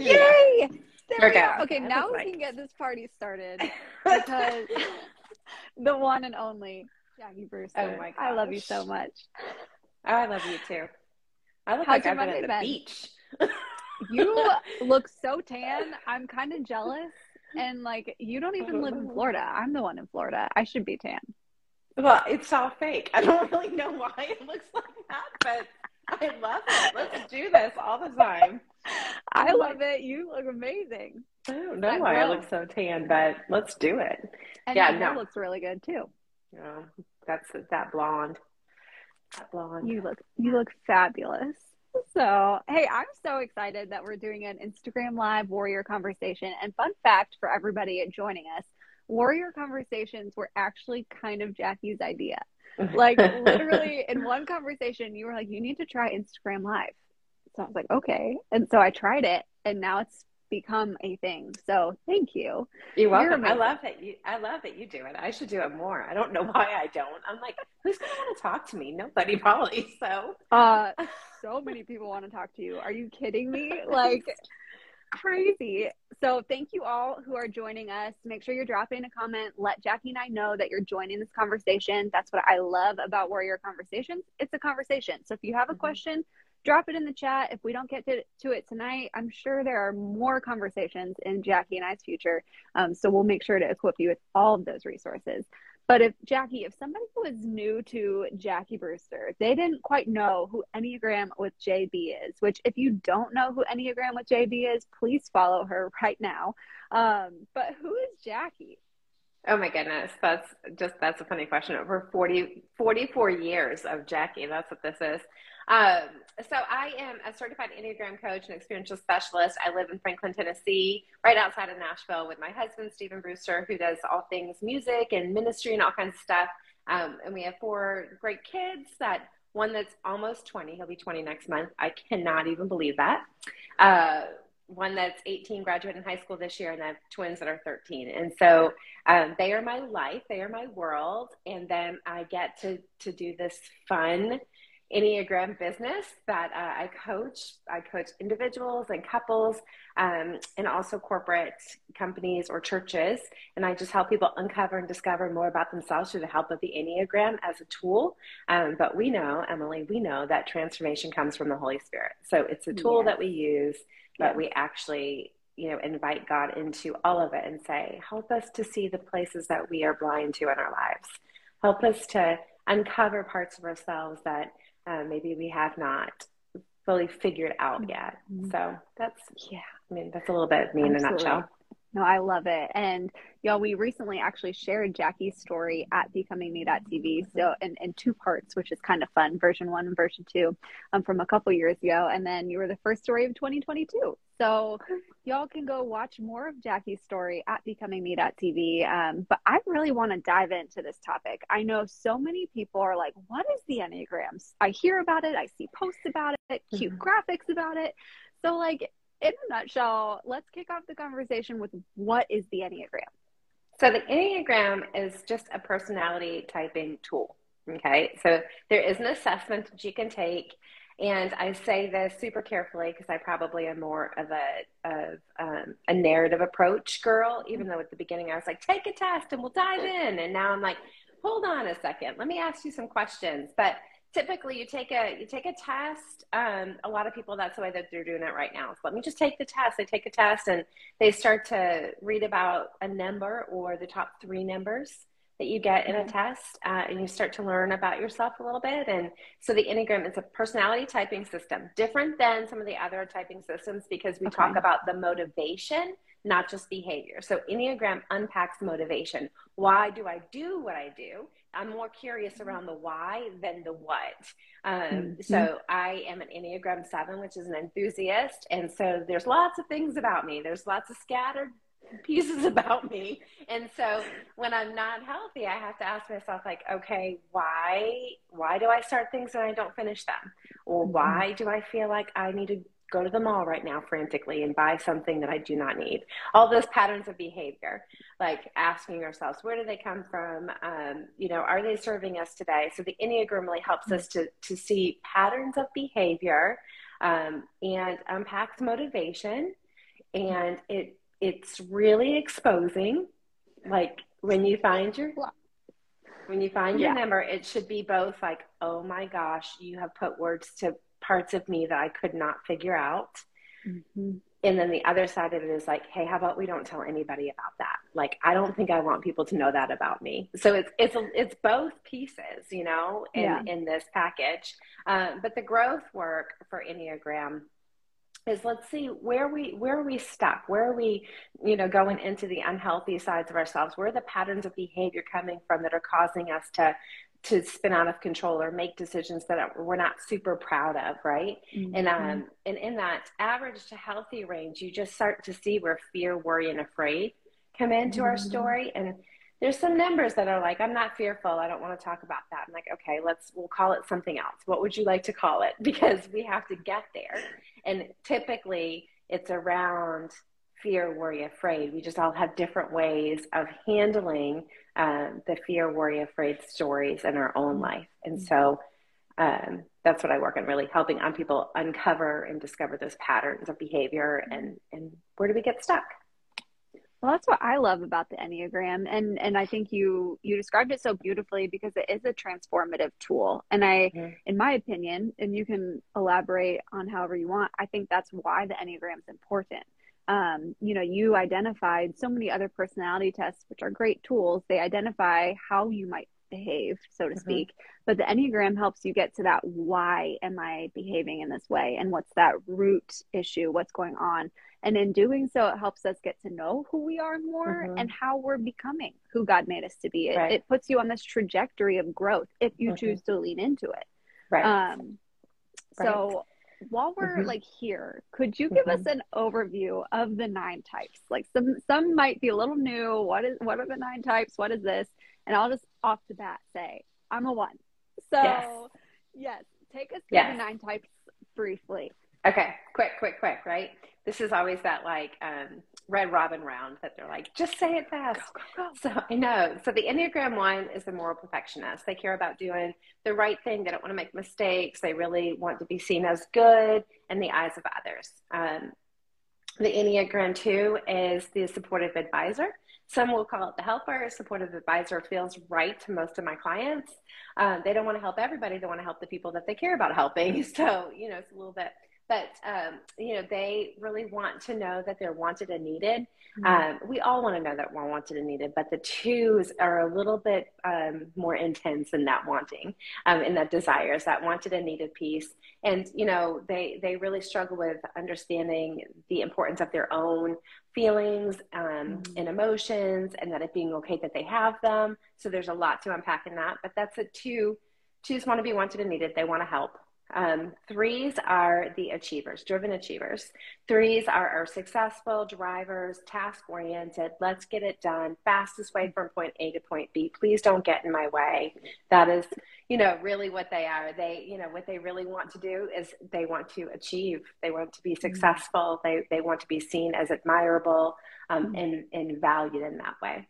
Yay! There we are. Okay, now we can get this party started because the one and only Jackie Brewster. Oh my I love you so much. Oh, I love you too. I look How's like I've been at the been? beach. You look so tan. I'm kind of jealous. And like, you don't even live in Florida. I'm the one in Florida. I should be tan. Well, it's all fake. I don't really know why it looks like that, but I love it. Let's do this all the time. I love it. You look amazing. I don't know That why I look so tan, but let's do it. And Yeah, your hair no. looks really good too. Yeah, that's that blonde. That blonde. You look you look fabulous. So, hey, I'm so excited that we're doing an Instagram live warrior conversation. And fun fact for everybody joining us, warrior conversations were actually kind of Jackie's idea. Like literally in one conversation, you were like, "You need to try Instagram live." So I was like, "Okay." And so I tried it, and now it's become a thing. So thank you. You're welcome. I love that you. I love that you do it. I should do it more. I don't know why I don't. I'm like, who's gonna want to talk to me? Nobody probably. So Uh, so many people want to talk to you. Are you kidding me? Like crazy. So thank you all who are joining us. Make sure you're dropping a comment. Let Jackie and I know that you're joining this conversation. That's what I love about Warrior Conversations. It's a conversation. So if you have a Mhm. question, drop it in the chat. If we don't get to, to it tonight, I'm sure there are more conversations in Jackie and I's future. Um, so we'll make sure to equip you with all of those resources. But if Jackie, if somebody was new to Jackie Brewster, they didn't quite know who Enneagram with JB is, which if you don't know who Enneagram with JB is, please follow her right now. Um, but who is Jackie? Oh my goodness, that's just that's a funny question. Over 40, 44 years of Jackie, that's what this is. Um, so I am a certified Enneagram coach and experiential specialist. I live in Franklin, Tennessee, right outside of Nashville, with my husband Stephen Brewster, who does all things music and ministry and all kinds of stuff. Um, and we have four great kids. That one that's almost twenty, he'll be twenty next month. I cannot even believe that. Uh, one that's 18, graduating high school this year, and I have twins that are 13. And so um, they are my life, they are my world, and then I get to to do this fun Enneagram business that uh, I coach. I coach individuals and couples, um, and also corporate companies or churches. And I just help people uncover and discover more about themselves through the help of the Enneagram as a tool. Um, but we know, Emily, we know that transformation comes from the Holy Spirit. So it's a tool that we use, but we actually you know invite god into all of it and say help us to see the places that we are blind to in our lives help us to uncover parts of ourselves that uh, maybe we have not fully figured out yet Mhm. so that's yeah i mean that's a little bit of me in a nutshell No, I love it. And y'all, we recently actually shared Jackie's story at becomingme.tv. So in, in two parts, which is kind of fun, version one and version two, um, from a couple years ago. And then you were the first story of 2022. So y'all can go watch more of Jackie's story at becomingme.tv. Um, but I really want to dive into this topic. I know so many people are like, what is the Enneagrams? I hear about it. I see posts about it, cute Mhm. graphics about it. So like, in a nutshell, let's kick off the conversation with what is the Enneagram? So the Enneagram is just a personality typing tool. Okay. So there is an assessment that you can take. And I say this super carefully because I probably am more of a of um, a narrative approach girl. Even though at the beginning I was like, take a test and we'll dive in, and now I'm like, hold on a second, let me ask you some questions. But typically, you take a you take a test. Um, a lot of people that's the way that they're doing it right now. So let me just take the test. They take a test and they start to read about a number or the top three numbers that you get in a test uh, and you start to learn about yourself a little bit. And so the enneagram is a personality typing system different than some of the other typing systems because we okay. talk about the motivation not just behavior. So enneagram unpacks motivation. Why do i do what i do? I'm more curious around the why than the what. Um, mm-hmm. so i am an enneagram 7 which is an enthusiast. And so there's lots of things about me. There's lots of scattered pieces about me. And so when I'm not healthy, I have to ask myself like, okay, why why do I start things and I don't finish them? Or mm-hmm. why do I feel like I need to go to the mall right now frantically and buy something that I do not need? All those patterns of behavior, like asking ourselves, where do they come from? Um, you know, are they serving us today? So the Enneagram really helps us to to see patterns of behavior um, and unpacks motivation and it it's really exposing. Like when you find your when you find your yeah. number, it should be both like, oh my gosh, you have put words to parts of me that I could not figure out. Mm-hmm. And then the other side of it is like, hey, how about we don't tell anybody about that? Like, I don't think I want people to know that about me. So it's it's it's both pieces, you know, in yeah. in this package. Um, but the growth work for Enneagram is let's see where we where are we stuck where are we you know going into the unhealthy sides of ourselves where are the patterns of behavior coming from that are causing us to to spin out of control or make decisions that we're not super proud of right mm-hmm. and um and in that average to healthy range you just start to see where fear worry and afraid come into mm-hmm. our story and there's some numbers that are like, I'm not fearful. I don't want to talk about that. I'm like, okay, let's, we'll call it something else. What would you like to call it? Because we have to get there. And typically it's around fear, worry, afraid. We just all have different ways of handling um, the fear, worry, afraid stories in our own life. And so um, that's what I work on, really helping on people uncover and discover those patterns of behavior and, and where do we get stuck? Well, that's what I love about the Enneagram. And and I think you you described it so beautifully because it is a transformative tool. And I mm-hmm. in my opinion, and you can elaborate on however you want, I think that's why the Enneagram is important. Um, you know, you identified so many other personality tests, which are great tools. They identify how you might behave, so to mm-hmm. speak. But the Enneagram helps you get to that why am I behaving in this way? And what's that root issue? What's going on? And in doing so, it helps us get to know who we are more mm-hmm. and how we're becoming who God made us to be. It, right. it, puts you on this trajectory of growth if you mm-hmm. choose to lean into it. Right. Um, right. So while we're mm-hmm. like here, could you give us mm-hmm. an overview of the nine types? Like some some might be a little new. What is what are the nine types? What is this? And I'll just off the bat say I'm a one. So yes, yes take us through yes. the nine types briefly. Okay, quick, quick, quick, right? This is always that like um, red robin round that they're like, just say it fast. Go, go, go. So I know. So the Enneagram one is the moral perfectionist. They care about doing the right thing. They don't want to make mistakes. They really want to be seen as good in the eyes of others. Um, the Enneagram two is the supportive advisor. Some will call it the helper. Supportive advisor feels right to most of my clients. Uh, they don't want to help everybody. They want to help the people that they care about helping. So, you know, it's a little bit but um, you know they really want to know that they're wanted and needed. Mm-hmm. um, we all want to know that we're wanted and needed but the twos are a little bit um, more intense in that wanting um, and that desires that wanted and needed piece. And you know they they really struggle with understanding the importance of their own feelings um, mm-hmm. and emotions and that it being okay that they have them. So there's a lot to unpack in that but that's a two twos want to be wanted and needed. They want to help um, threes are the achievers, driven achievers. Threes are our successful drivers, task oriented. Let's get it done. Fastest way from point A to point B. Please don't get in my way. That is, you know, really what they are. They, you know, what they really want to do is they want to achieve. They want to be mm-hmm. successful. They, they want to be seen as admirable um, mm-hmm. and, and valued in that way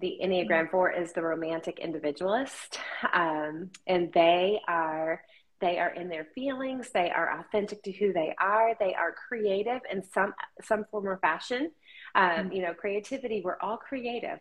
the Enneagram 4 is the romantic individualist. Um, and they are they are in their feelings. They are authentic to who they are. They are creative in some some form or fashion. Um, mm-hmm. you know creativity we're all creative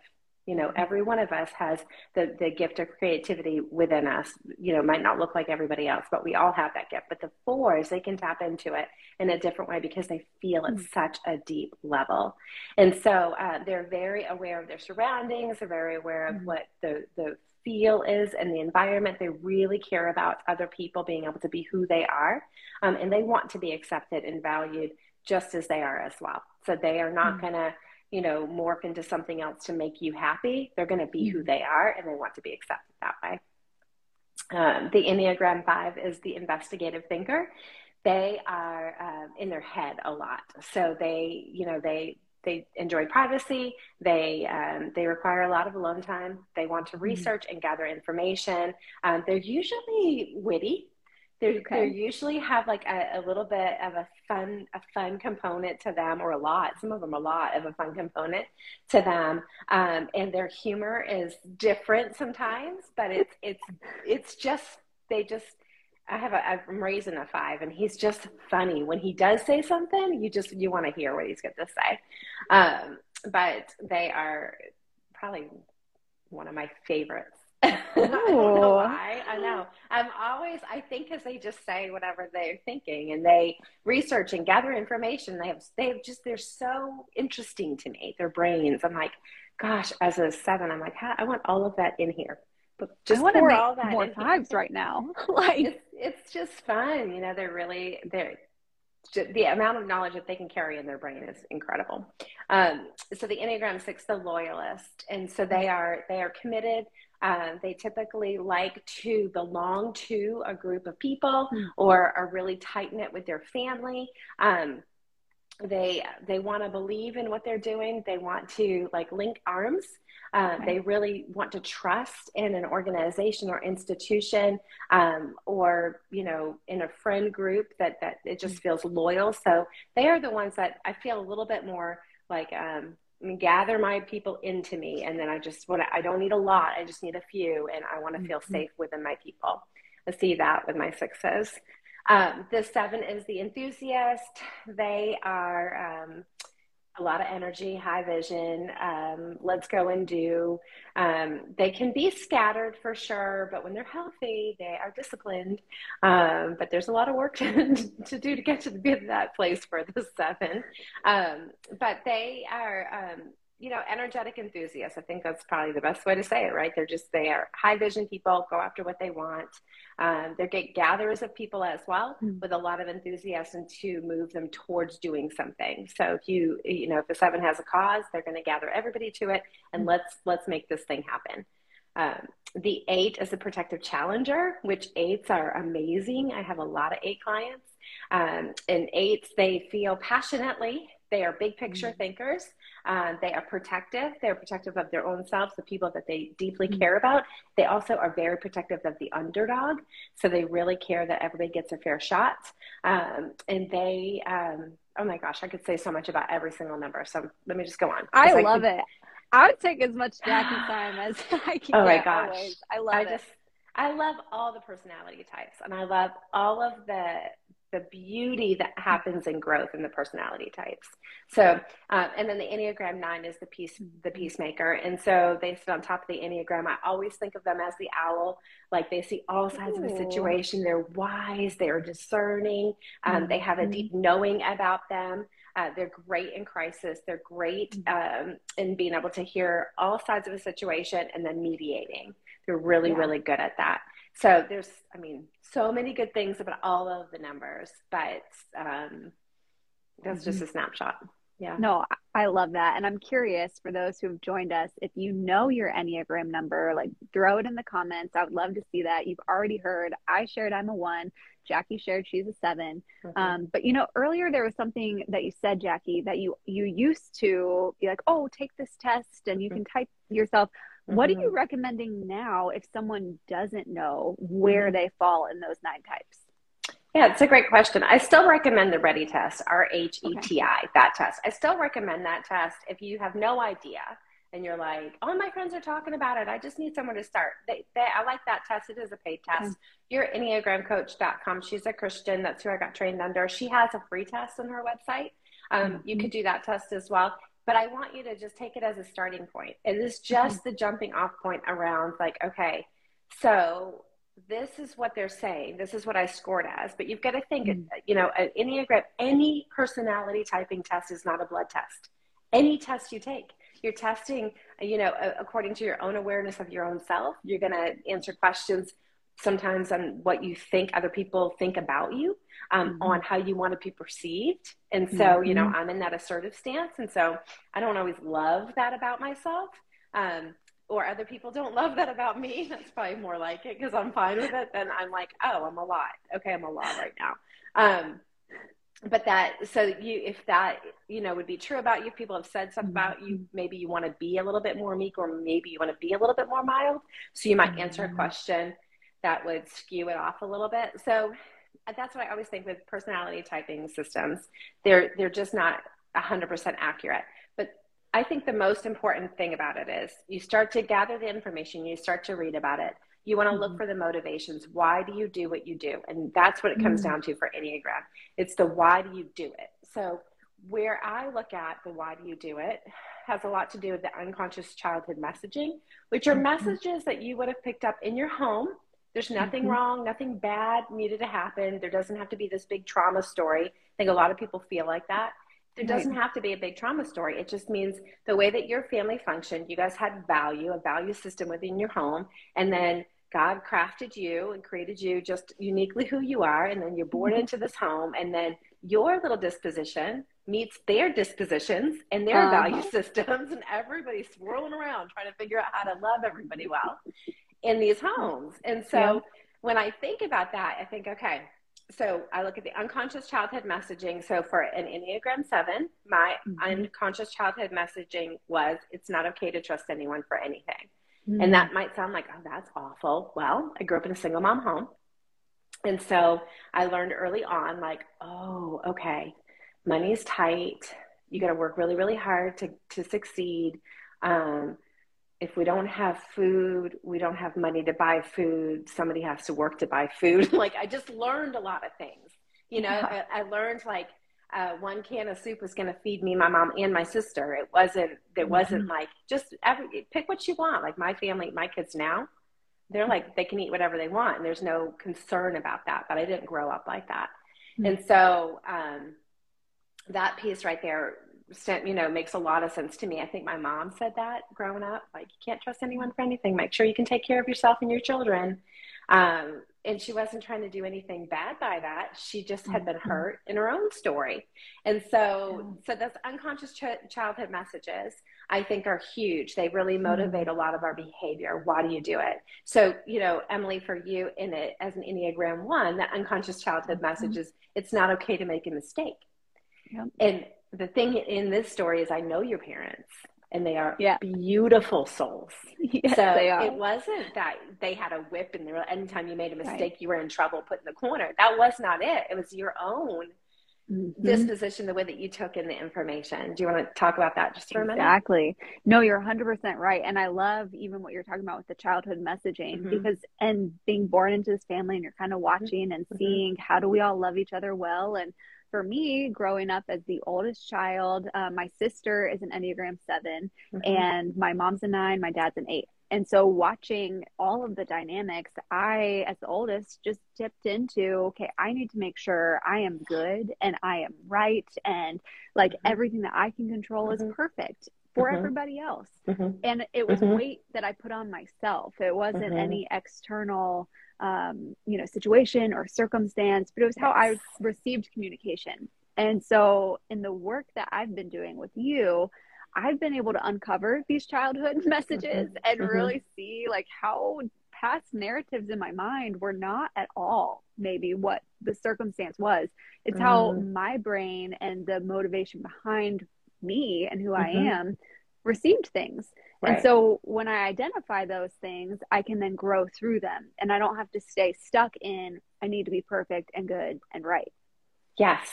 you know every one of us has the the gift of creativity within us you know might not look like everybody else but we all have that gift but the fours they can tap into it in a different way because they feel at mm-hmm. such a deep level and so uh, they're very aware of their surroundings they're very aware of mm-hmm. what the the feel is and the environment they really care about other people being able to be who they are um, and they want to be accepted and valued just as they are as well so they are not mm-hmm. going to you know, morph into something else to make you happy. They're going to be who mm-hmm. they are and they want to be accepted that way. Um, the Enneagram 5 is the investigative thinker. They are uh, in their head a lot. So they, you know, they, they enjoy privacy. They um, they require a lot of alone time. They want to mm-hmm. research and gather information. Um, they're usually witty. They okay. they usually have like a, a, little bit of a fun a fun component to them, or a lot. Some of them a lot of a fun component to them, um, and their humor is different sometimes. But it's it's it's just they just. I have a I'm raising a five, and he's just funny. When he does say something, you just you want to hear what he's going to say. Um, but they are probably one of my favorites I don't know why. I know. I'm always, I think, because they just say whatever they're thinking and they research and gather information. They have, they have just, they're so interesting to me, their brains. I'm like, gosh, as a seven, I'm like, I want all of that in here. But just pour all that more fives right now. like, it's, it's just fun. You know, they're really, they're, the amount of knowledge that they can carry in their brain is incredible. Um, so the Enneagram Six, the loyalist, and so they are they are committed. Um, they typically like to belong to a group of people mm. or are really tight knit with their family. Um, they they want to believe in what they're doing. They want to like link arms. Uh. They really want to trust in an organization or institution, um, or you know, in a friend group that that it just mm. feels loyal. So they are the ones that I feel a little bit more like um, gather my people into me and then i just want to i don't need a lot i just need a few and i want to feel mm-hmm. safe within my people. I see that with my sixes um, the seven is the enthusiast. They are um, a lot of energy, high vision. Um, let's go and do. Um, they can be scattered for sure, but when they're healthy, they are disciplined. Um, but there's a lot of work to, to do to get to be that place for the seven. Um, but they are um, you know, energetic enthusiasts. I think that's probably the best way to say it, right? They're just, they are high vision people, go after what they want. Um, they're gatherers of people as well, mm-hmm. with a lot of enthusiasm to move them towards doing something. So if you, you know, if the seven has a cause, they're going to gather everybody to it and mm-hmm. let's, let's make this thing happen. Um, the eight is a protective challenger, which eights are amazing. I have a lot of eight clients. Um, and eights, they feel passionately they are big picture mm-hmm. thinkers. Uh, they are protective. They're protective of their own selves, the people that they deeply mm-hmm. care about. They also are very protective of the underdog. So they really care that everybody gets a fair shot. Um, and they, um, oh my gosh, I could say so much about every single number. So let me just go on. I love I could... it. I would take as much Jackie time as I can. Oh my gosh. Always. I love I it. Just, I love all the personality types and I love all of the the beauty that happens in growth in the personality types. So, um, and then the Enneagram Nine is the peace, the peacemaker, and so they sit on top of the Enneagram. I always think of them as the owl, like they see all sides Ooh. of the situation. They're wise, they're discerning, um, mm-hmm. they have a deep knowing about them. Uh, they're great in crisis. They're great mm-hmm. um, in being able to hear all sides of a situation and then mediating. They're really, yeah. really good at that. So there's, I mean, so many good things about all of the numbers, but um, that's just mm-hmm. a snapshot. Yeah. No, I love that. And I'm curious for those who have joined us, if you know your Enneagram number, like throw it in the comments. I would love to see that. You've already heard I shared I'm a one. Jackie shared she's a 7 mm-hmm. um, but you know, earlier there was something that you said, Jackie, that you you used to be like, oh, take this test and you mm-hmm. can type yourself. What mm-hmm. are you recommending now if someone doesn't know where mm-hmm. they fall in those nine types? Yeah, it's a great question. I still recommend the RHETI test, R H E T I, that test. I still recommend that test if you have no idea and you're like, all my friends are talking about it. I just need someone to start. They, they, I like that test. It is a paid test. Mm-hmm. You're EnneagramCoach.com. She's a Christian. That's who I got trained under. She has a free test on her website. Um, mm-hmm. You could do that test as well. But I want you to just take it as a starting point. It is just the jumping off point around, like, okay, so this is what they're saying. This is what I scored as. But you've got to think, mm-hmm. you know, an Enneagram, any personality typing test is not a blood test. Any test you take you're testing, you know, according to your own awareness of your own self. You're going to answer questions sometimes on what you think other people think about you, um, mm-hmm. on how you want to be perceived. And so, mm-hmm. you know, mm-hmm. I'm in that assertive stance. And so I don't always love that about myself. Um, or other people don't love that about me. That's probably more like it because I'm fine with it. Then I'm like, oh, I'm a lot. Okay, I'm a lot right now. Um, but that so you if that you know would be true about you if people have said something mm-hmm. about you maybe you want to be a little bit more meek or maybe you want to be a little bit more mild so you might mm-hmm. answer a question that would skew it off a little bit so that's what i always think with personality typing systems they're they're just not 100% accurate but i think the most important thing about it is you start to gather the information you start to read about it you want to mm-hmm. look for the motivations. Why do you do what you do? And that's what it comes mm-hmm. down to for Enneagram. It's the why do you do it? So, where I look at the why do you do it has a lot to do with the unconscious childhood messaging, which are mm-hmm. messages that you would have picked up in your home. There's nothing mm-hmm. wrong, nothing bad needed to happen. There doesn't have to be this big trauma story. I think a lot of people feel like that. There doesn't have to be a big trauma story. It just means the way that your family functioned, you guys had value, a value system within your home, and then God crafted you and created you just uniquely who you are, and then you're born mm-hmm. into this home, and then your little disposition meets their dispositions and their uh-huh. value systems, and everybody's swirling around trying to figure out how to love everybody well in these homes. And so yeah. when I think about that, I think, okay, so I look at the unconscious childhood messaging. So for an Enneagram 7, my mm-hmm. unconscious childhood messaging was it's not okay to trust anyone for anything. Mm. And that might sound like, oh, that's awful. Well, I grew up in a single mom home. And so I learned early on, like, oh, okay, money is tight. You got to work really, really hard to, to succeed. Um, if we don't have food, we don't have money to buy food. Somebody has to work to buy food. like, I just learned a lot of things. You know, I, I learned like uh, one can of soup was going to feed me, my mom, and my sister. It wasn't. It mm-hmm. wasn't like just every pick what you want. Like my family, my kids now, they're like they can eat whatever they want, and there's no concern about that. But I didn't grow up like that, mm-hmm. and so um, that piece right there, you know, makes a lot of sense to me. I think my mom said that growing up, like you can't trust anyone for anything. Make sure you can take care of yourself and your children. Um, and she wasn't trying to do anything bad by that. She just had been mm-hmm. hurt in her own story. And so, so those unconscious ch- childhood messages, I think, are huge. They really mm-hmm. motivate a lot of our behavior. Why do you do it? So, you know, Emily, for you in it as an Enneagram one, that unconscious childhood mm-hmm. message is it's not okay to make a mistake. Yep. And the thing in this story is, I know your parents and they are yeah. beautiful souls. Yes, so it wasn't that they had a whip and they were, anytime you made a mistake, right. you were in trouble, put in the corner. That was not it. It was your own mm-hmm. disposition, the way that you took in the information. Do you want to talk about that just for a minute? Exactly. No, you're 100% right. And I love even what you're talking about with the childhood messaging mm-hmm. because, and being born into this family and you're kind of watching and mm-hmm. seeing how do we all love each other well and for me, growing up as the oldest child, uh, my sister is an Enneagram 7 mm-hmm. and my mom's a nine, my dad's an eight. And so, watching all of the dynamics, I, as the oldest, just tipped into okay, I need to make sure I am good and I am right, and like mm-hmm. everything that I can control mm-hmm. is perfect for mm-hmm. everybody else. Mm-hmm. And it was mm-hmm. weight that I put on myself. It wasn't mm-hmm. any external um, you know, situation or circumstance, but it was how I received communication. And so, in the work that I've been doing with you, I've been able to uncover these childhood messages mm-hmm. and mm-hmm. really see like how past narratives in my mind were not at all maybe what the circumstance was. It's mm-hmm. how my brain and the motivation behind me and who I mm-hmm. am received things. Right. And so when I identify those things, I can then grow through them and I don't have to stay stuck in, I need to be perfect and good and right. Yes.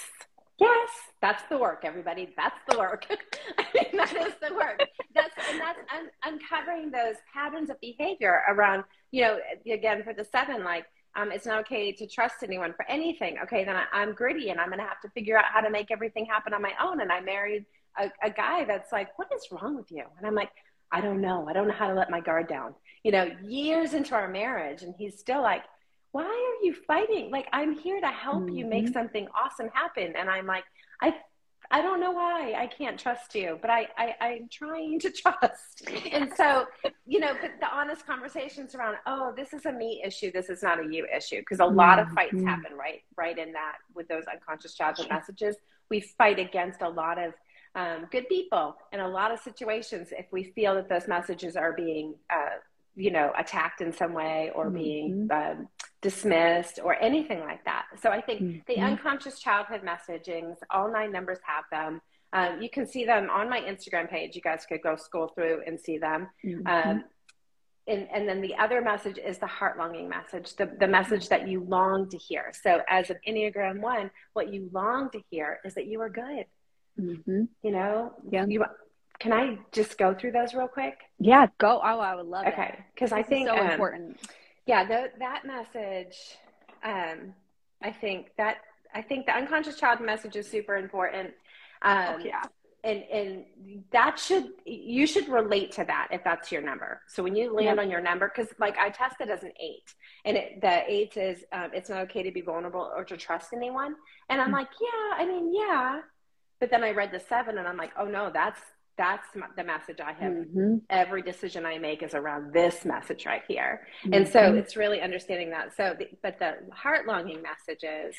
Yes, that's the work, everybody. That's the work. I mean, that is the work. That's and that's un- uncovering those patterns of behavior around. You know, again for the seven, like um, it's not okay to trust anyone for anything. Okay, then I, am gritty and I'm going to have to figure out how to make everything happen on my own. And I married a, a guy that's like, "What is wrong with you?" And I'm like, "I don't know. I don't know how to let my guard down." You know, years into our marriage, and he's still like, why are you fighting? Like, I'm here to help mm-hmm. you make mm-hmm. something awesome happen. And I'm like, I, I don't know why I can't trust you, but I, I, I'm trying to trust. And so, you know, but the honest conversations around, oh, this is a me issue. This is not a you issue. Cause a lot of fights mm-hmm. happen right, right in that with those unconscious childhood messages. We fight against a lot of um, good people in a lot of situations if we feel that those messages are being, uh, you know, attacked in some way or mm-hmm. being um, dismissed or anything like that. So I think mm-hmm. the unconscious childhood messagings, all nine numbers have them. Um, you can see them on my Instagram page. You guys could go scroll through and see them. Mm-hmm. Um, and, and, then the other message is the heart longing message, the, the message that you long to hear. So, as an Enneagram one, what you long to hear is that you are good. Mm-hmm. You know, yeah. You, can I just go through those real quick? Yeah, go. Oh, I would love okay. because I think so um, important yeah the, that message um, i think that i think the unconscious child message is super important um, oh, yeah and and that should you should relate to that if that's your number so when you land on your number because like i tested as an eight and it, the eight is um, it's not okay to be vulnerable or to trust anyone and i'm mm-hmm. like yeah i mean yeah but then i read the seven and i'm like oh no that's that's the message I have. Mm-hmm. Every decision I make is around this message right here. Mm-hmm. And so mm-hmm. it's really understanding that. So, the, but the heart longing messages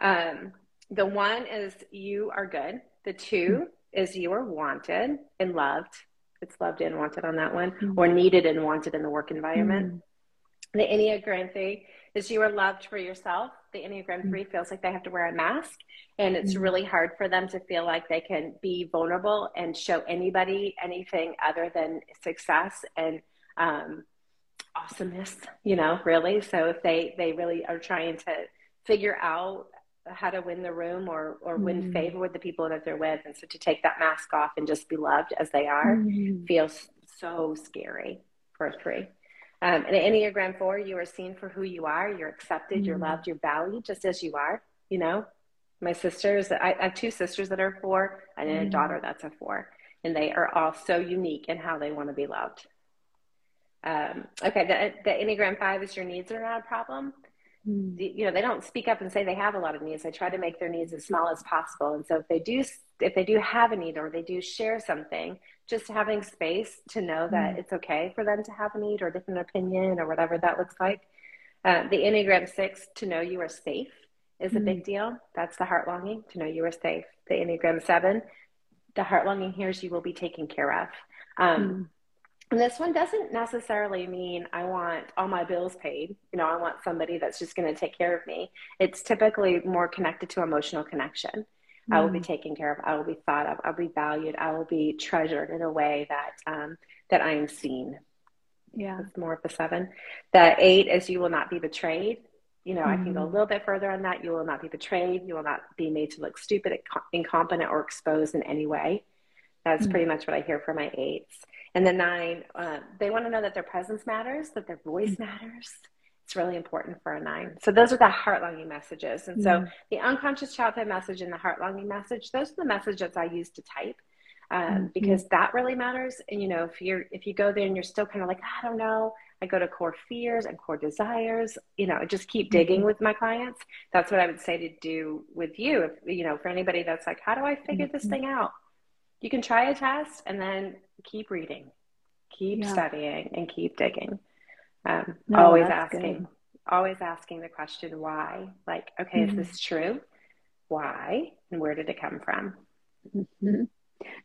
um, the one is you are good, the 2 mm-hmm. is you are wanted and loved. It's loved and wanted on that one, mm-hmm. or needed and wanted in the work environment. Mm-hmm. The Enneagram three is you are loved for yourself. The Enneagram 3 mm. feels like they have to wear a mask, and it's mm. really hard for them to feel like they can be vulnerable and show anybody anything other than success and um, awesomeness, you know, really. So if they, they really are trying to figure out how to win the room or, or win mm. favor with the people that they're with, and so to take that mask off and just be loved as they are mm. feels so scary for a three. Um, and Enneagram 4, you are seen for who you are. You're accepted, mm-hmm. you're loved, you're valued just as you are. You know, my sisters, I, I have two sisters that are four and mm-hmm. a daughter that's a four. And they are all so unique in how they want to be loved. Um, okay, the, the Enneagram 5 is your needs are not a problem. Mm-hmm. The, you know, they don't speak up and say they have a lot of needs. They try to make their needs as small as possible. And so if they do, if they do have a need or they do share something, just having space to know that mm it's okay for them to have a need or different opinion or whatever that looks like. Uh, the Enneagram 6, to know you are safe is mm a big mm. deal. That's the heart longing, to know you are safe. The Enneagram 7, the heart longing here is you will be taken care of. Um, mm and this one doesn't necessarily mean I want all my bills paid. You know, I want somebody that's just going to take care of me. It's typically more connected to emotional connection. Mm. I will be mm. taken care of. I will be thought of. I'll be valued. I will be treasured in a way that um, that I am seen. Yeah, it's more of the seven. The eight is you will not be betrayed. You know, mm. I can go a mm. little bit further on that. You will not be betrayed. You will not be made to look stupid, incompetent, or exposed in any way. That's mm. pretty much what I hear from my eights. And the nine, uh, they want to know that their presence matters, that their voice mm. matters, it's really important for a nine. So those are the heart longing messages. And so mm-hmm. the unconscious childhood message and the heart longing message, those are the messages I use to type. Um, mm-hmm. because that really matters. And you know, if you're if you go there and you're still kind of like, I don't know, I go to core fears and core desires, you know, just keep digging mm-hmm. with my clients. That's what I would say to do with you. If you know, for anybody that's like, how do I figure this mm-hmm. thing out? You can try a test and then keep reading, keep yeah. studying, and keep digging. Um, no, always asking, good. always asking the question why. Like, okay, mm-hmm. is this true? Why? And where did it come from? Mm-hmm.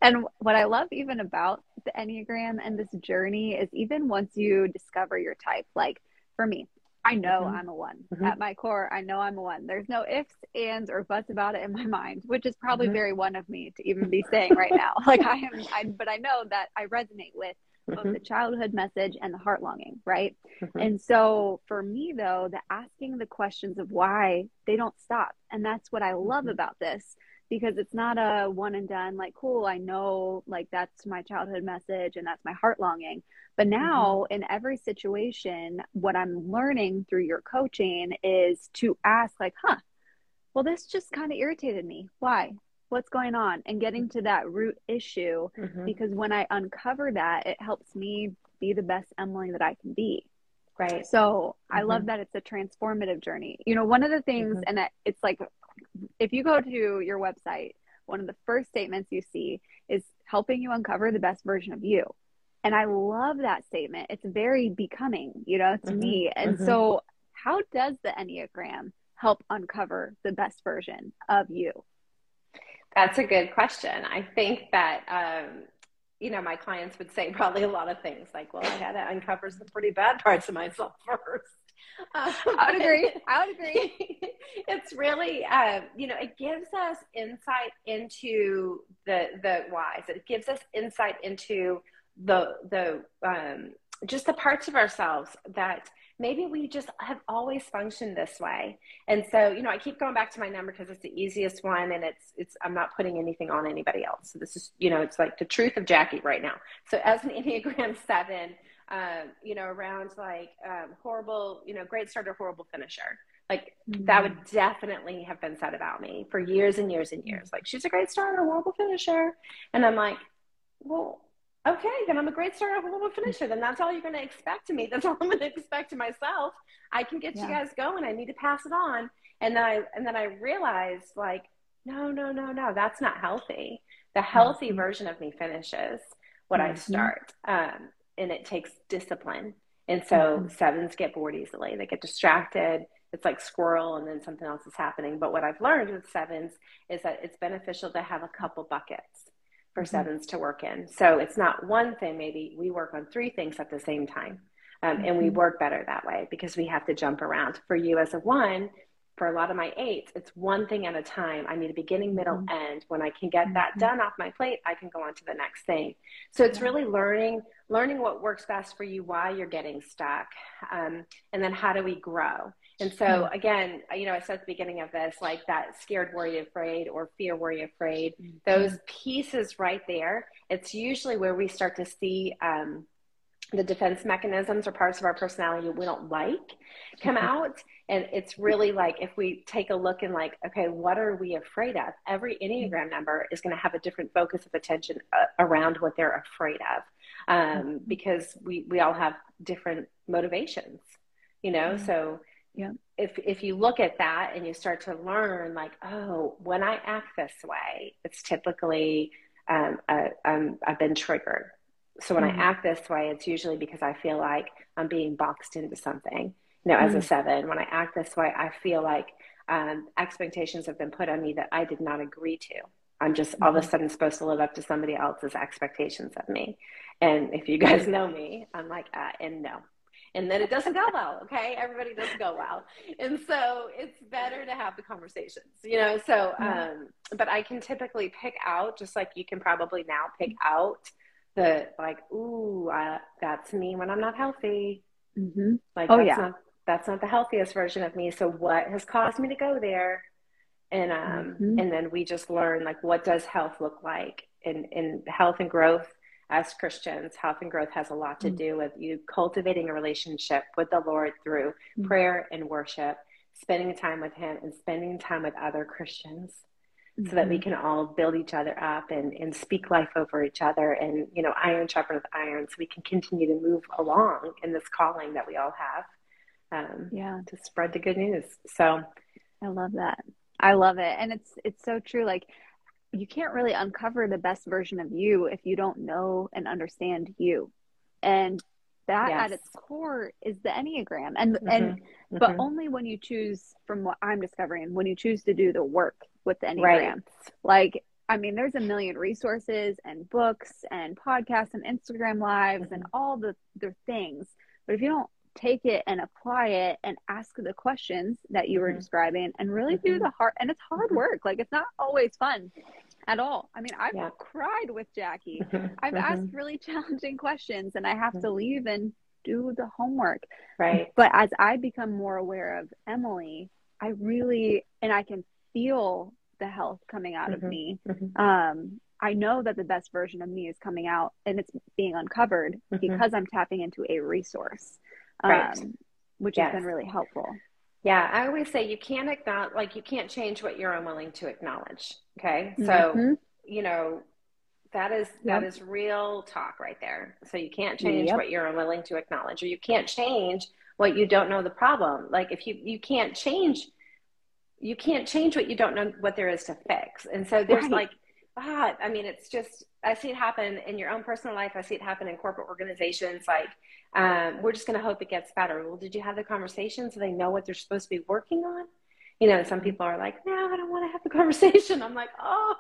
And what I love even about the Enneagram and this journey is even once you discover your type, like for me, I know mm-hmm. I'm a one. Mm-hmm. At my core, I know I'm a one. There's no ifs, ands, or buts about it in my mind, which is probably mm-hmm. very one of me to even be saying right now. like I am, I, but I know that I resonate with both mm-hmm. the childhood message and the heart longing, right? Mm-hmm. And so for me, though, the asking the questions of why they don't stop. And that's what I love mm-hmm. about this because it's not a one and done like cool i know like that's my childhood message and that's my heart longing but now mm-hmm. in every situation what i'm learning through your coaching is to ask like huh well this just kind of irritated me why what's going on and getting to that root issue mm-hmm. because when i uncover that it helps me be the best emily that i can be right so mm-hmm. i love mm-hmm. that it's a transformative journey you know one of the things mm-hmm. and it's like if you go to your website, one of the first statements you see is helping you uncover the best version of you. And I love that statement. It's very becoming, you know, to me. And mm-hmm. so, how does the Enneagram help uncover the best version of you? That's a good question. I think that, um, you know, my clients would say probably a lot of things like, well, I had to uncover some pretty bad parts of myself first. Um, I would agree. I would agree. it's really, um, you know, it gives us insight into the the whys. It gives us insight into the the um, just the parts of ourselves that maybe we just have always functioned this way. And so, you know, I keep going back to my number because it's the easiest one and it's it's I'm not putting anything on anybody else. So this is, you know, it's like the truth of Jackie right now. So as an Enneagram 7, um, you know, around like um, horrible, you know, great starter, horrible finisher. Like mm-hmm. that would definitely have been said about me for years and years and years. Like she's a great starter, horrible finisher, and I'm like, well, okay, then I'm a great starter, I'm horrible finisher. Then that's all you're going to expect to me. That's all I'm going to expect to myself. I can get yeah. you guys going. I need to pass it on. And then I and then I realized like, no, no, no, no, that's not healthy. The healthy mm-hmm. version of me finishes what mm-hmm. I start. Um, and it takes discipline. And so mm-hmm. sevens get bored easily. They get distracted. It's like squirrel and then something else is happening. But what I've learned with sevens is that it's beneficial to have a couple buckets for mm-hmm. sevens to work in. So it's not one thing, maybe we work on three things at the same time. Um, and we mm-hmm. work better that way because we have to jump around. For you as a one, for a lot of my eights, it's one thing at a time. I need a beginning, middle, mm-hmm. end. When I can get that mm-hmm. done off my plate, I can go on to the next thing. So it's really learning, learning what works best for you, why you're getting stuck, um, and then how do we grow. And so again, you know, I said at the beginning of this, like that scared, worry, afraid, or fear, worry, afraid. Mm-hmm. Those pieces right there. It's usually where we start to see. Um, the defense mechanisms or parts of our personality we don't like come out. And it's really like if we take a look and like okay what are we afraid of? Every enneagram number is going to have a different focus of attention uh, around what they're afraid of um, mm-hmm. because we we all have different motivations you know? Mm-hmm. so yeah. if if you look at that and you start to learn like oh when i act this way it's typically um, I, I'm, I've been triggered so when mm-hmm. I act this way, it's usually because I feel like I'm being boxed into something. You know, mm-hmm. as a mm. seven, when I act this way, I feel like um, expectations have been put on me that I did not agree to. I'm just mm-hmm. all of a mm-hmm. sudden supposed to live up to somebody else's expectations of me. And if you guys know me, I'm like, uh, and no. And then it doesn't go well, okay? Everybody doesn't go well. And so it's better to have the conversations, you know? So, um, but I can typically pick out, just like you can probably now pick out the like, ooh, uh, that's me when I'm not healthy. Mm-hmm. Like, oh, that's yeah. Not, that's not the healthiest version of me. So what has caused me to go there? And um, mm-hmm. and then we just learn like what does health look like in in health and growth as Christians. Health and growth has a lot to mm-hmm. do with you cultivating a relationship with the Lord through mm-hmm. prayer and worship, spending time with Him, and spending time with other Christians mm-hmm. so that we mm-hmm. can all build each other up and, and speak life over each other. And you know iron sharpens iron so we can continue to move along in this calling that we all have um, yeah. to spread the good news. So i love that. I love it. And it's it's so true. Like you can't really uncover the best version of you if you don't know and understand you. And that yes. at its core is the enneagram and mm-hmm. and mm-hmm. but only when you choose from what i'm discovering when you choose to do the work with the Enneagram. Right. Like, I mean, there's a million resources and books and podcasts and Instagram lives mm-hmm. and all the, the things. But if you don't take it and apply it and ask the questions that you were mm-hmm. describing and really mm-hmm. do the hard, and it's hard mm-hmm. work. Like, it's not always fun at all. I mean, I've yeah. cried with Jackie. Mm-hmm. I've asked mm-hmm. really challenging questions and I have to leave and do the homework. Right. But as I become more aware of Emily, I really, and I can feel the health coming out mm-hmm. of me. Mm-hmm. Um, I know that the best version of me is coming out and it's being uncovered mm-hmm. because I'm tapping into a resource, um, right. which yes. has been really helpful. Yeah, I always say you can't acknowledge, like you can't change what you're unwilling to acknowledge. Okay, so mm-hmm. you know that is yep. that is real talk right there. So you can't change yep. what you're unwilling to acknowledge, or you can't change what you don't know the problem. Like if you you can't change, you can't change what you don't know what there is to fix. And so there's right. like ah, I mean, it's just I see it happen in your own personal life. I see it happen in corporate organizations. Like um, we're just going to hope it gets better. Well, did you have the conversation so they know what they're supposed to be working on? You know, some people are like, no, I don't want to have the conversation. I'm like, oh,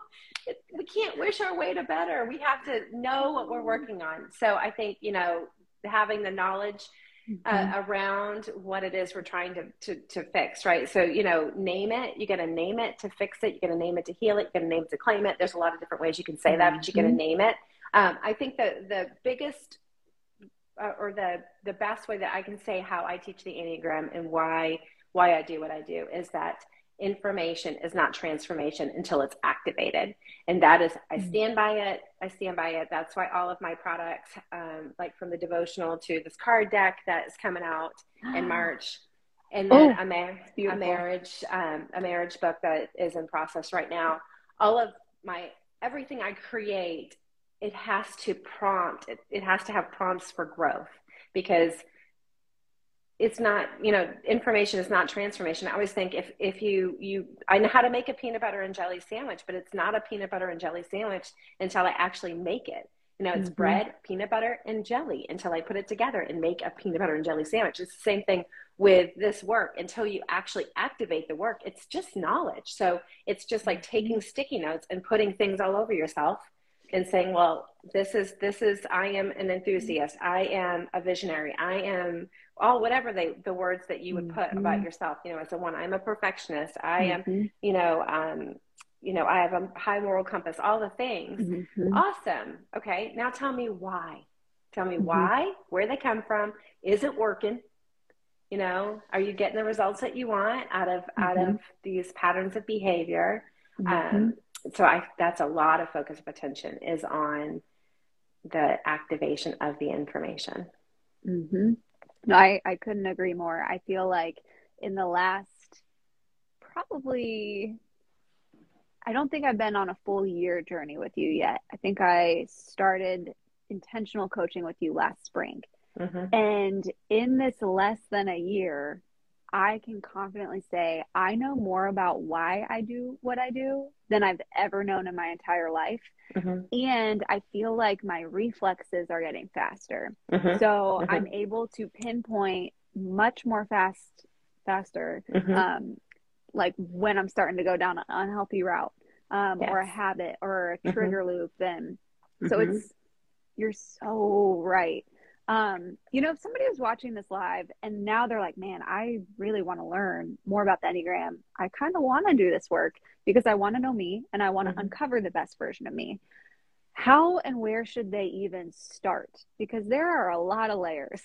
it, we can't wish our way to better. We have to know what we're working on. So I think, you know, having the knowledge uh, mm-hmm. around what it is we're trying to, to, to fix, right? So, you know, name it. You got to name it to fix it. You got to name it to heal it. You got to name it to claim it. There's a lot of different ways you can say mm-hmm. that, but you got to mm-hmm. name it. Um, I think the the biggest uh, or the the best way that I can say how I teach the Enneagram and why why I do what I do is that information is not transformation until it's activated. And that is i mm. stand by it. I stand by it. That's why all of my products um, like from the devotional to this card deck that is coming out in march and then oh, a, mar- a, marriage um, a marriage book that is in process right now. All of my everything i create it has to prompt it, it has to have prompts for growth because it's not you know information is not transformation. I always think if if you you i know how to make a peanut butter and jelly sandwich but it's not a peanut butter and jelly sandwich until i actually make it. You know it's mm-hmm. bread peanut butter and jelly until i put it together and make a peanut butter and jelly sandwich. It's the same thing with this work. Until you actually activate the work it's just knowledge. So it's just like mm-hmm. taking sticky notes and putting things all over yourself and saying well this is this is i am an enthusiast. I am a visionary. I am all whatever they the words that you would put mm-hmm. about yourself you know as a one i'm a perfectionist i mm-hmm. am you know um you know i have a high moral compass all the things mm-hmm. awesome okay now tell me why tell me mm-hmm. why where they come from is it working you know are you getting the results that you want out of out of mm-hmm. these patterns of behavior um mm-hmm. so i that's a lot of focus of attention is on the activation of the information mm-hmm. No, I, I couldn't agree more. I feel like in the last probably, I don't think I've been on a full year journey with you yet. I think I started intentional coaching with you last spring. Mm-hmm. And in this less than a year, I can confidently say I know more about why I do what I do than I've ever known in my entire life. Mm-hmm. And I feel like my reflexes are getting faster. Mm-hmm. So mm-hmm. I'm able to pinpoint much more fast, faster, mm-hmm. um, like when I'm starting to go down an unhealthy route um, yes. or a habit or a mm-hmm. trigger loop. Then, so mm-hmm. it's, you're so right. Um, you know, if somebody was watching this live and now they're like, man, I really want to learn more about the Enneagram. I kind of want to do this work because I want to know me and I want to mm-hmm. uncover the best version of me. How and where should they even start? Because there are a lot of layers.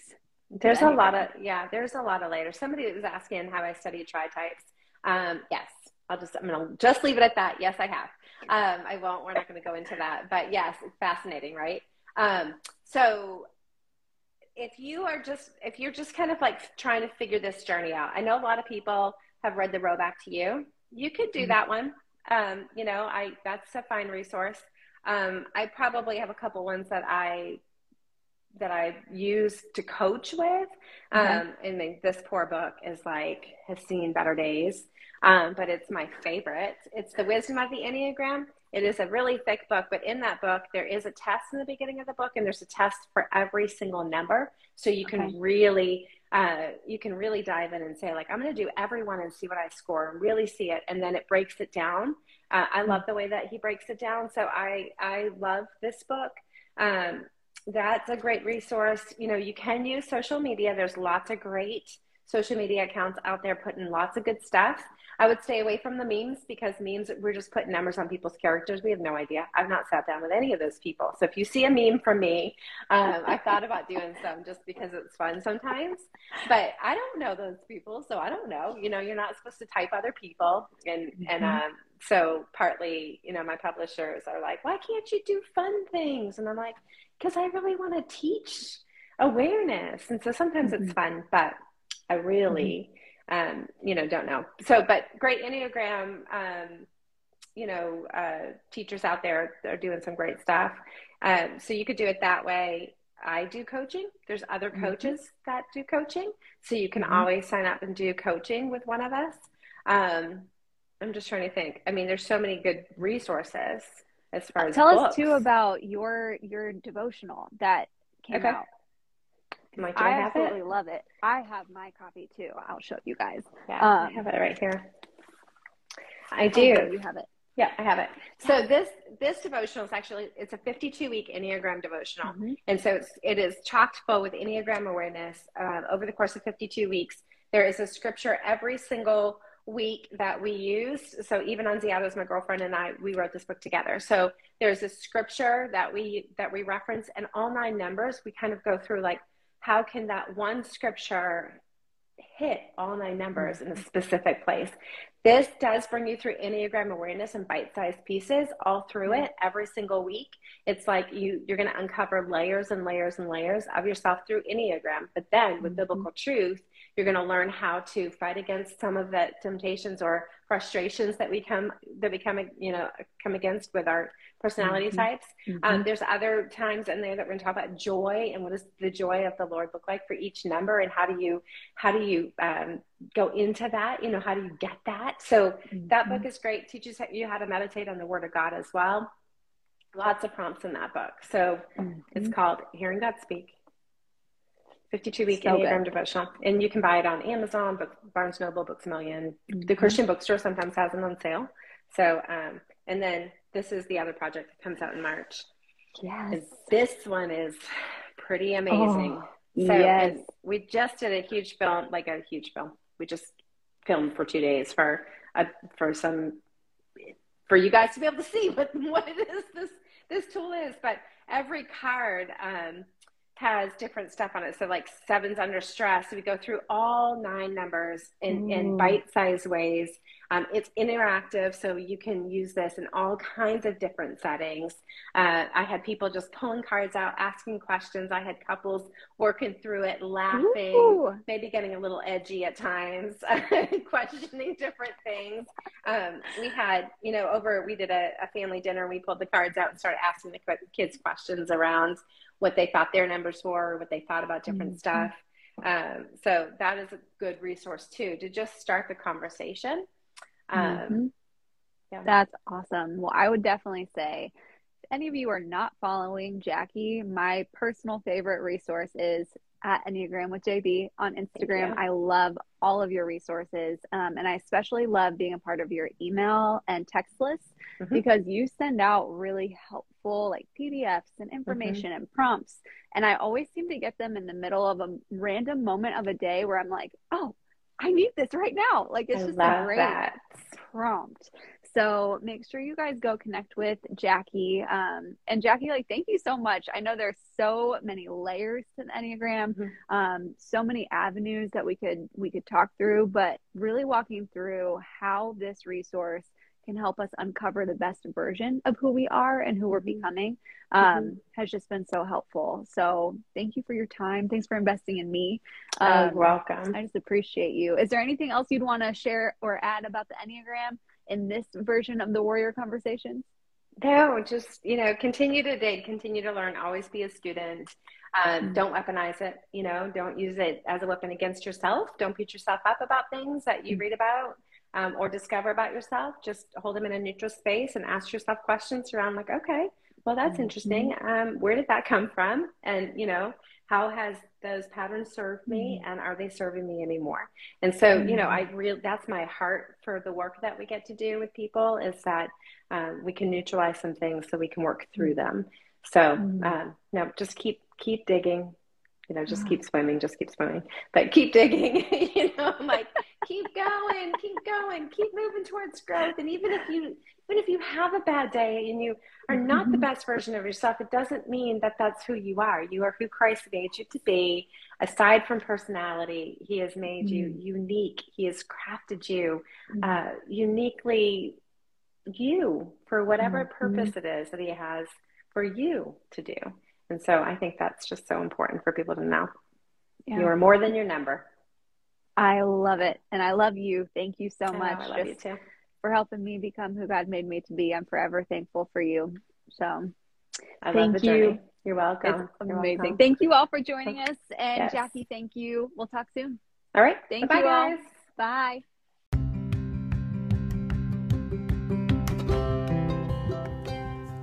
There's a lot of, yeah, there's a lot of layers. Somebody was asking how I study tri types. Um, yes, I'll just, I'm going to just leave it at that. Yes, I have. Um, I won't, we're not going to go into that, but yes, it's fascinating, right? Um, so if you are just if you're just kind of like trying to figure this journey out i know a lot of people have read the road back to you. You could do mm-hmm. that one. Um, you know i that's a fine resource. Um, i probably have a couple ones that i that i use to coach with. Mm-hmm. um, and this poor book is like has seen better days. Um, but it's my favorite. It's the wisdom of the enneagram it is a really thick book, but in that book, there is a test in the beginning of the book, and there's a test for every single number. So you can okay. really, uh, you can really dive in and say, like, I'm going to do every one and see what I score, and really see it, and then it breaks it down. Uh, I love the way that he breaks it down. So I, I love this book. Um, that's a great resource. You know, you can use social media. There's lots of great social media accounts out there putting lots of good stuff. I would stay away from the memes because memes, we're just putting numbers on people's characters. We have no idea. I've not sat down with any of those people. So if you see a meme from me, um, I thought about doing some just because it's fun sometimes. But I don't know those people, so I don't know. You know, you're not supposed to type other people, and mm-hmm. and um, so partly, you know, my publishers are like, why can't you do fun things? And I'm like, because I really want to teach awareness. And so sometimes mm-hmm. it's fun, but I really, mm-hmm. Um, you know, don't know. So, but great Enneagram, um, you know, uh, teachers out there are doing some great stuff. Um, so you could do it that way. I do coaching. There's other mm-hmm. coaches mm-hmm. that do coaching. So you can mm-hmm. always sign up and do coaching with one of us. Um, I'm just trying to think. I mean, there's so many good resources as far as tell books. us too about your your devotional that came okay. out. I, I absolutely it? love it. I have my copy too. I'll show you guys. Yeah, um, I have it right here. I do. you have it. Yeah, I have it. So this this devotional is actually it's a 52 week Enneagram devotional, mm-hmm. and so it's, it is chocked full with Enneagram awareness uh, over the course of 52 weeks. There is a scripture every single week that we use. So even on Ziados, my girlfriend and I, we wrote this book together. So there's a scripture that we that we reference, and all nine numbers. We kind of go through like how can that one scripture hit all nine numbers in a specific place. This does bring you through Enneagram awareness and bite-sized pieces all through it every single week. It's like you you're going to uncover layers and layers and layers of yourself through Enneagram, but then with mm-hmm. biblical truth, you're going to learn how to fight against some of the temptations or frustrations that we come that we come you know come against with our personality mm-hmm. types. Um, mm-hmm. Um, there's other times in there that we're going to talk about joy and what does the joy of the Lord look like for each number, and how do you how do you um, go into that? You know, how do you get that? So mm-hmm. that book is great. Teaches you how to meditate on the Word of God as well. Lots of prompts in that book. So it's mm-hmm. called Hearing God Speak. 52 week so Enneagram good. devotional. And you can buy it on Amazon, Book, Barnes Noble, Books-A-Million mm-hmm. The Christian bookstore sometimes has them on sale. So, um, and then this is the other project that comes out in March. Yes. This one is pretty amazing. Oh, so yes. we just did a huge film, like a huge film. We just filmed for two days for a, for some for you guys to be able to see what what it is this this tool is. But every card um, has different stuff on it. So like sevens under stress. So we go through all nine numbers in, in mm. bite-sized ways. Um, it's interactive, so you can use this in all kinds of different settings. Uh, I had people just pulling cards out, asking questions. I had couples working through it, laughing, Ooh. maybe getting a little edgy at times, questioning different things. Um, we had, you know, over, we did a, a family dinner, we pulled the cards out and started asking the kids questions around what they thought their numbers were, what they thought about different mm-hmm. stuff. Um, so that is a good resource too to just start the conversation. Um, mm-hmm. yeah. That's awesome. Well, I would definitely say if any of you are not following Jackie, my personal favorite resource is at Enneagram with JB on Instagram. I love all of your resources. Um, and I especially love being a part of your email and text list mm-hmm. because you send out really helpful like PDFs and mm-hmm. information mm-hmm. and prompts. And I always seem to get them in the middle of a random moment of a day where I'm like, oh, I need this right now. Like it's I just a great that. prompt. So make sure you guys go connect with Jackie. Um, and Jackie, like, thank you so much. I know there's so many layers to the Enneagram, mm-hmm. um, so many avenues that we could we could talk through, but really walking through how this resource can help us uncover the best version of who we are and who we're mm-hmm. becoming um, mm-hmm. has just been so helpful. So thank you for your time. Thanks for investing in me. Um, welcome. I just appreciate you. Is there anything else you'd want to share or add about the Enneagram in this version of the Warrior Conversations? No, just you know, continue to dig, continue to learn, always be a student. Um, mm-hmm. Don't weaponize it. You know, don't use it as a weapon against yourself. Don't beat yourself up about things that you mm-hmm. read about um, or discover about yourself. Just hold them in a neutral space and ask yourself questions around, like, okay, well, that's mm-hmm. interesting. Um, where did that come from? And you know, how has those patterns served me mm-hmm. and are they serving me anymore and so mm-hmm. you know i really that's my heart for the work that we get to do with people is that um, we can neutralize some things so we can work through them so mm-hmm. um, no just keep keep digging you know just keep swimming just keep swimming but keep digging you know I'm like keep going keep going keep moving towards growth and even if you even if you have a bad day and you are not the mm-hmm. best version of yourself, it doesn't mean that that's who you are. You are who Christ made you to be. Aside from personality, He has made you mm-hmm. unique. He has crafted you mm-hmm. uh, uniquely you for whatever mm-hmm. purpose it is that He has for you to do. And so I think that's just so important for people to know. Yeah. You are more than your number. I love it. And I love you. Thank you so much. I love you too. For helping me become who God made me to be. I'm forever thankful for you. So I thank you. You're welcome. It's amazing. Welcome. Thank you all for joining us. And yes. Jackie, thank you. We'll talk soon. All right. Thank Bye-bye, you all. Guys. Bye.